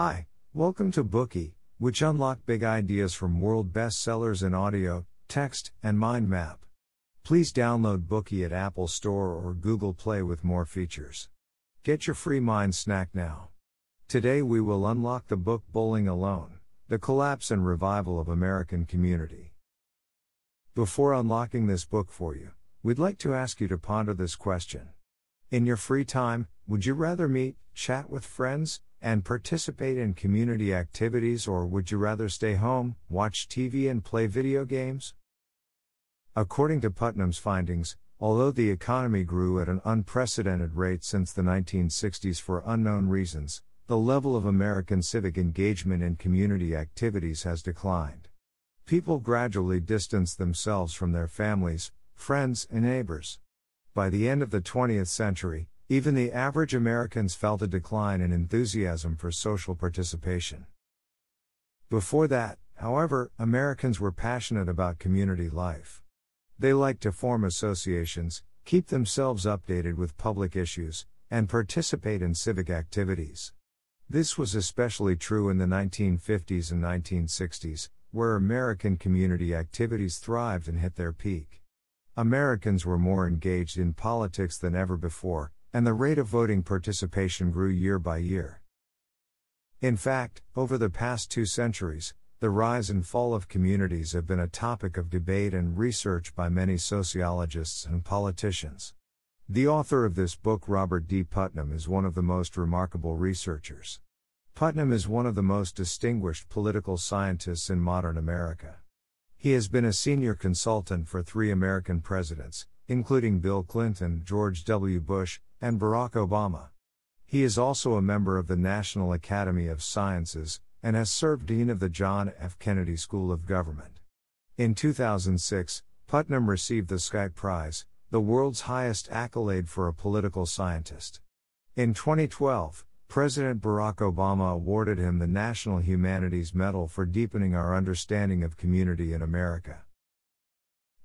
Hi, welcome to Bookey, which unlock big ideas from world bestsellers in audio, text, and mind map. Please download Bookey at Apple Store or Google Play with more features. Get your free mind snack now. Today we will unlock the book Bowling Alone The Collapse and Revival of American Community. Before unlocking this book for you, we'd like to ask you to ponder this question. In your free time, would you rather meet, chat with friends, and participate in community activities, or would you rather stay home, watch TV, and play video games? According to Putnam's findings, although the economy grew at an unprecedented rate since the 1960s for unknown reasons, the level of American civic engagement in community activities has declined. People gradually distanced themselves from their families, friends, and neighbors. By the end of the 20th century, even the average Americans felt a decline in enthusiasm for social participation. Before that, however, Americans were passionate about community life. They liked to form associations, keep themselves updated with public issues, and participate in civic activities. This was especially true in the 1950s and 1960s, where American community activities thrived and hit their peak. Americans were more engaged in politics than ever before, and the rate of voting participation grew year by year. In fact, over the past two centuries, the rise and fall of communities have been a topic of debate and research by many sociologists and politicians. The author of this book, Robert D. Putnam, is one of the most remarkable researchers. Putnam is one of the most distinguished political scientists in modern America. He has been a senior consultant for three American presidents, including Bill Clinton, George W. Bush, and Barack Obama. He is also a member of the National Academy of Sciences and has served Dean of the John F. Kennedy School of Government. In 2006, Putnam received the Skytte Prize, the world's highest accolade for a political scientist. In 2012, President Barack Obama awarded him the National Humanities Medal for deepening our understanding of community in America.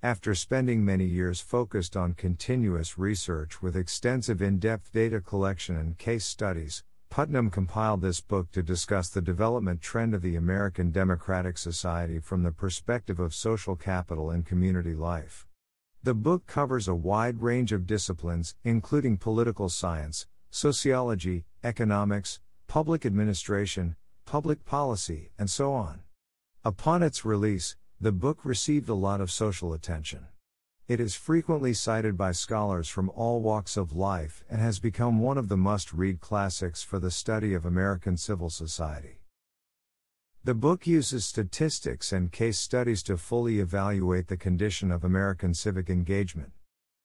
After spending many years focused on continuous research with extensive in depth data collection and case studies, Putnam compiled this book to discuss the development trend of the American Democratic Society from the perspective of social capital and community life. The book covers a wide range of disciplines, including political science, sociology, economics, public administration, public policy, and so on. Upon its release, the book received a lot of social attention. It is frequently cited by scholars from all walks of life and has become one of the must read classics for the study of American civil society. The book uses statistics and case studies to fully evaluate the condition of American civic engagement.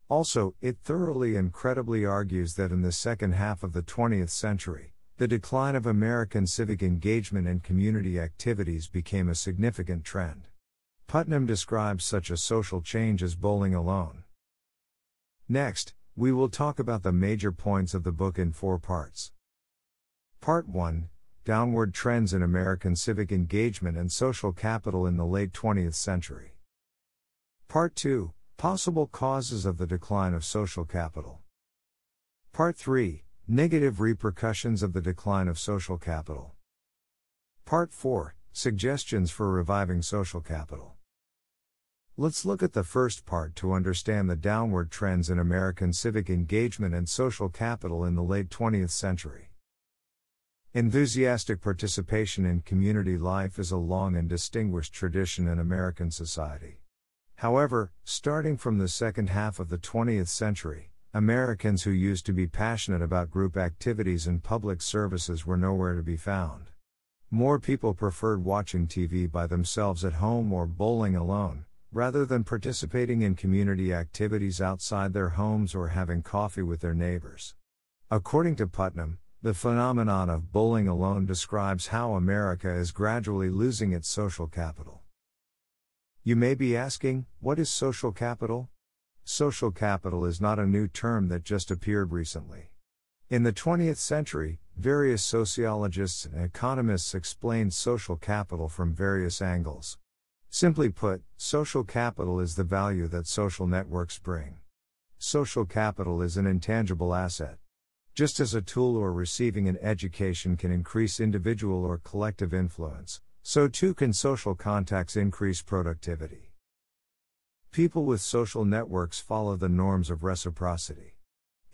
Also, it thoroughly and credibly argues that in the second half of the 20th century, the decline of American civic engagement and community activities became a significant trend. Putnam describes such a social change as bowling alone. Next, we will talk about the major points of the book in four parts. Part 1 Downward Trends in American Civic Engagement and Social Capital in the Late 20th Century. Part 2 Possible Causes of the Decline of Social Capital. Part 3 Negative Repercussions of the Decline of Social Capital. Part 4 Suggestions for Reviving Social Capital. Let's look at the first part to understand the downward trends in American civic engagement and social capital in the late 20th century. Enthusiastic participation in community life is a long and distinguished tradition in American society. However, starting from the second half of the 20th century, Americans who used to be passionate about group activities and public services were nowhere to be found. More people preferred watching TV by themselves at home or bowling alone, rather than participating in community activities outside their homes or having coffee with their neighbors. According to Putnam, the phenomenon of bowling alone describes how America is gradually losing its social capital. You may be asking, what is social capital? Social capital is not a new term that just appeared recently. In the 20th century, various sociologists and economists explained social capital from various angles. Simply put, social capital is the value that social networks bring. Social capital is an intangible asset. Just as a tool or receiving an education can increase individual or collective influence, so too can social contacts increase productivity. People with social networks follow the norms of reciprocity.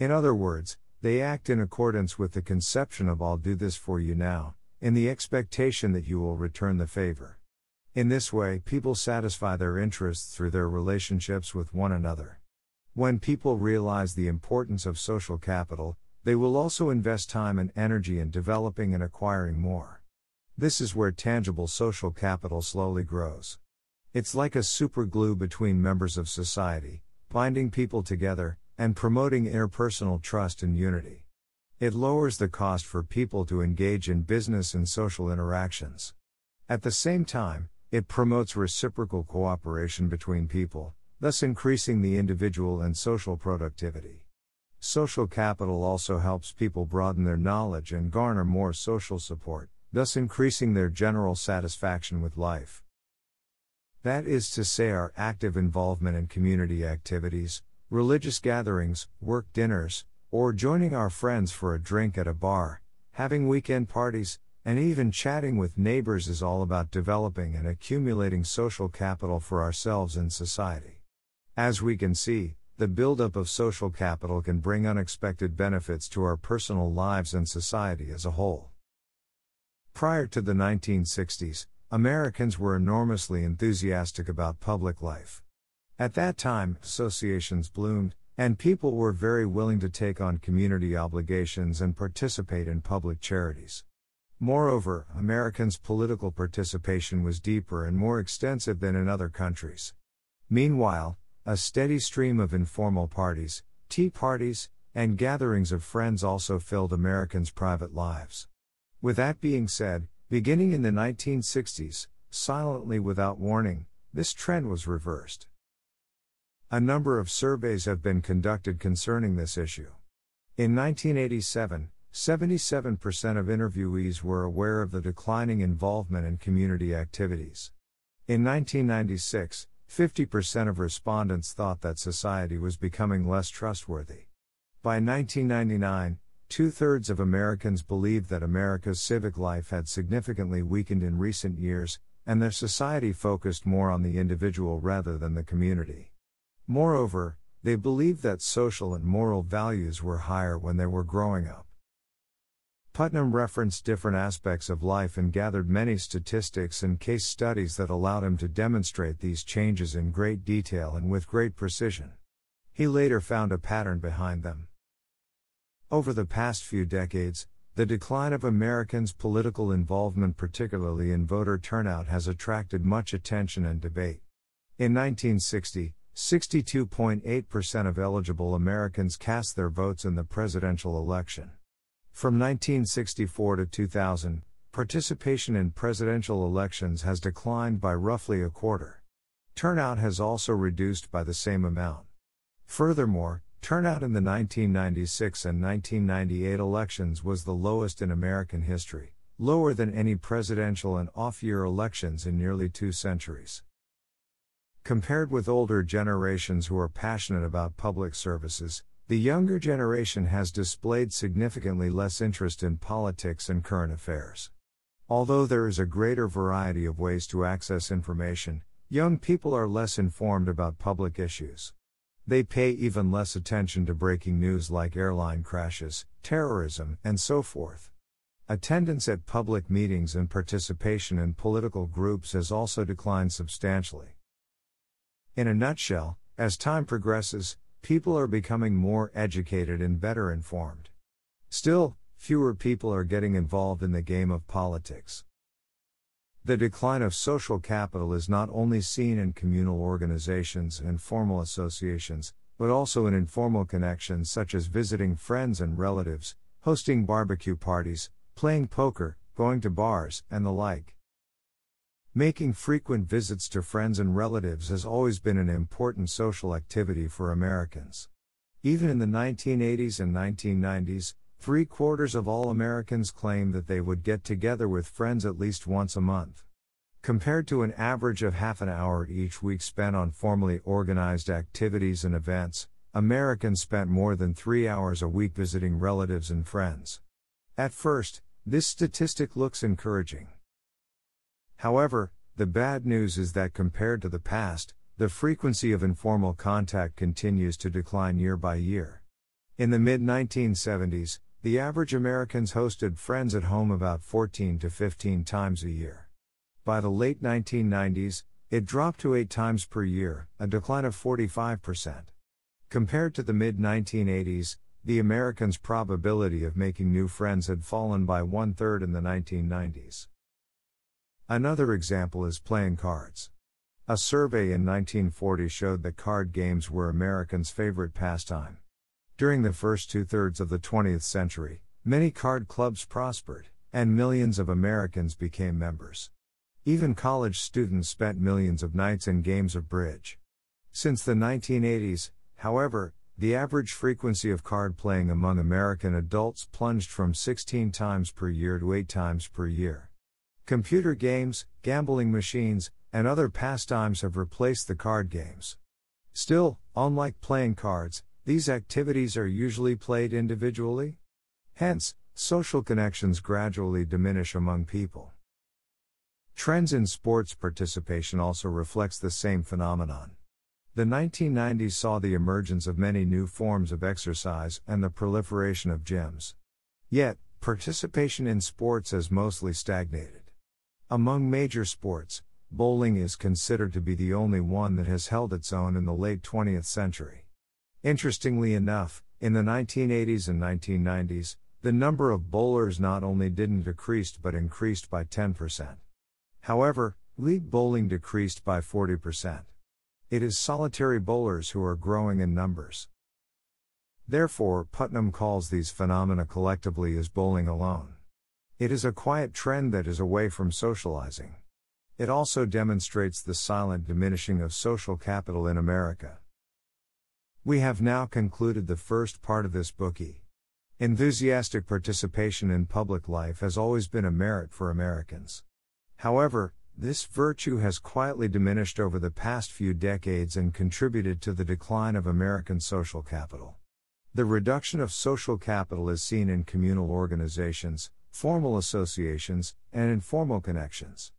In other words, they act in accordance with the conception of I'll do this for you now, in the expectation that you will return the favor. In this way, people satisfy their interests through their relationships with one another. When people realize the importance of social capital, they will also invest time and energy in developing and acquiring more. This is where tangible social capital slowly grows. It's like a super glue between members of society, binding people together, and promoting interpersonal trust and unity. It lowers the cost for people to engage in business and social interactions. At the same time, it promotes reciprocal cooperation between people, thus increasing the individual and social productivity. Social capital also helps people broaden their knowledge and garner more social support, thus increasing their general satisfaction with life. That is to say, our active involvement in community activities, religious gatherings, work dinners, or joining our friends for a drink at a bar, having weekend parties, and even chatting with neighbors is all about developing and accumulating social capital for ourselves and society. As we can see, the buildup of social capital can bring unexpected benefits to our personal lives and society as a whole. Prior to the 1960s, Americans were enormously enthusiastic about public life. At that time, associations bloomed, and people were very willing to take on community obligations and participate in public charities. Moreover, Americans' political participation was deeper and more extensive than in other countries. Meanwhile, a steady stream of informal parties, tea parties, and gatherings of friends also filled Americans' private lives. With that being said, beginning in the 1960s, silently without warning, this trend was reversed. A number of surveys have been conducted concerning this issue. In 1987, 77% of interviewees were aware of the declining involvement in community activities. In 1996, 50% of respondents thought that society was becoming less trustworthy. By 1999, two thirds of Americans believed that America's civic life had significantly weakened in recent years, and their society focused more on the individual rather than the community. Moreover, they believed that social and moral values were higher when they were growing up. Putnam referenced different aspects of life and gathered many statistics and case studies that allowed him to demonstrate these changes in great detail and with great precision. He later found a pattern behind them. Over the past few decades, the decline of Americans' political involvement, particularly in voter turnout, has attracted much attention and debate. In 1960, 62.8% of eligible Americans cast their votes in the presidential election. From 1964 to 2000, participation in presidential elections has declined by roughly a quarter. Turnout has also reduced by the same amount. Furthermore, turnout in the 1996 and 1998 elections was the lowest in American history, lower than any presidential and off year elections in nearly two centuries. Compared with older generations who are passionate about public services, the younger generation has displayed significantly less interest in politics and current affairs. Although there is a greater variety of ways to access information, young people are less informed about public issues. They pay even less attention to breaking news like airline crashes, terrorism, and so forth. Attendance at public meetings and participation in political groups has also declined substantially. In a nutshell, as time progresses, people are becoming more educated and better informed. Still, fewer people are getting involved in the game of politics. The decline of social capital is not only seen in communal organizations and formal associations, but also in informal connections such as visiting friends and relatives, hosting barbecue parties, playing poker, going to bars, and the like. Making frequent visits to friends and relatives has always been an important social activity for Americans. Even in the 1980s and 1990s, three quarters of all Americans claimed that they would get together with friends at least once a month. Compared to an average of half an hour each week spent on formally organized activities and events, Americans spent more than three hours a week visiting relatives and friends. At first, this statistic looks encouraging. However, the bad news is that compared to the past, the frequency of informal contact continues to decline year by year. In the mid 1970s, the average Americans hosted friends at home about 14 to 15 times a year. By the late 1990s, it dropped to 8 times per year, a decline of 45%. Compared to the mid 1980s, the Americans' probability of making new friends had fallen by one third in the 1990s. Another example is playing cards. A survey in 1940 showed that card games were Americans' favorite pastime. During the first two thirds of the 20th century, many card clubs prospered, and millions of Americans became members. Even college students spent millions of nights in games of bridge. Since the 1980s, however, the average frequency of card playing among American adults plunged from 16 times per year to 8 times per year. Computer games, gambling machines, and other pastimes have replaced the card games. Still, unlike playing cards, these activities are usually played individually. Hence, social connections gradually diminish among people. Trends in sports participation also reflects the same phenomenon. The 1990s saw the emergence of many new forms of exercise and the proliferation of gyms. Yet, participation in sports has mostly stagnated. Among major sports, bowling is considered to be the only one that has held its own in the late 20th century. Interestingly enough, in the 1980s and 1990s, the number of bowlers not only didn't decrease but increased by 10%. However, league bowling decreased by 40%. It is solitary bowlers who are growing in numbers. Therefore, Putnam calls these phenomena collectively as bowling alone. It is a quiet trend that is away from socializing. It also demonstrates the silent diminishing of social capital in America. We have now concluded the first part of this Bookey. Enthusiastic participation in public life has always been a merit for Americans. However, this virtue has quietly diminished over the past few decades and contributed to the decline of American social capital. The reduction of social capital is seen in communal organizations, formal associations, and informal connections.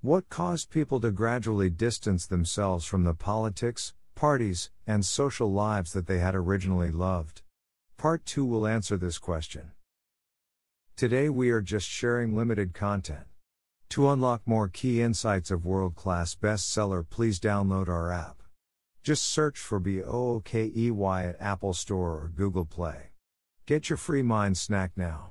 What caused people to gradually distance themselves from the politics, parties, and social lives that they had originally loved? Part 2 will answer this question. Today we are just sharing limited content. To unlock more key insights of world class bestseller, please download our app. Just search for BOOKEY at Apple Store or Google Play. Get your free mind snack now.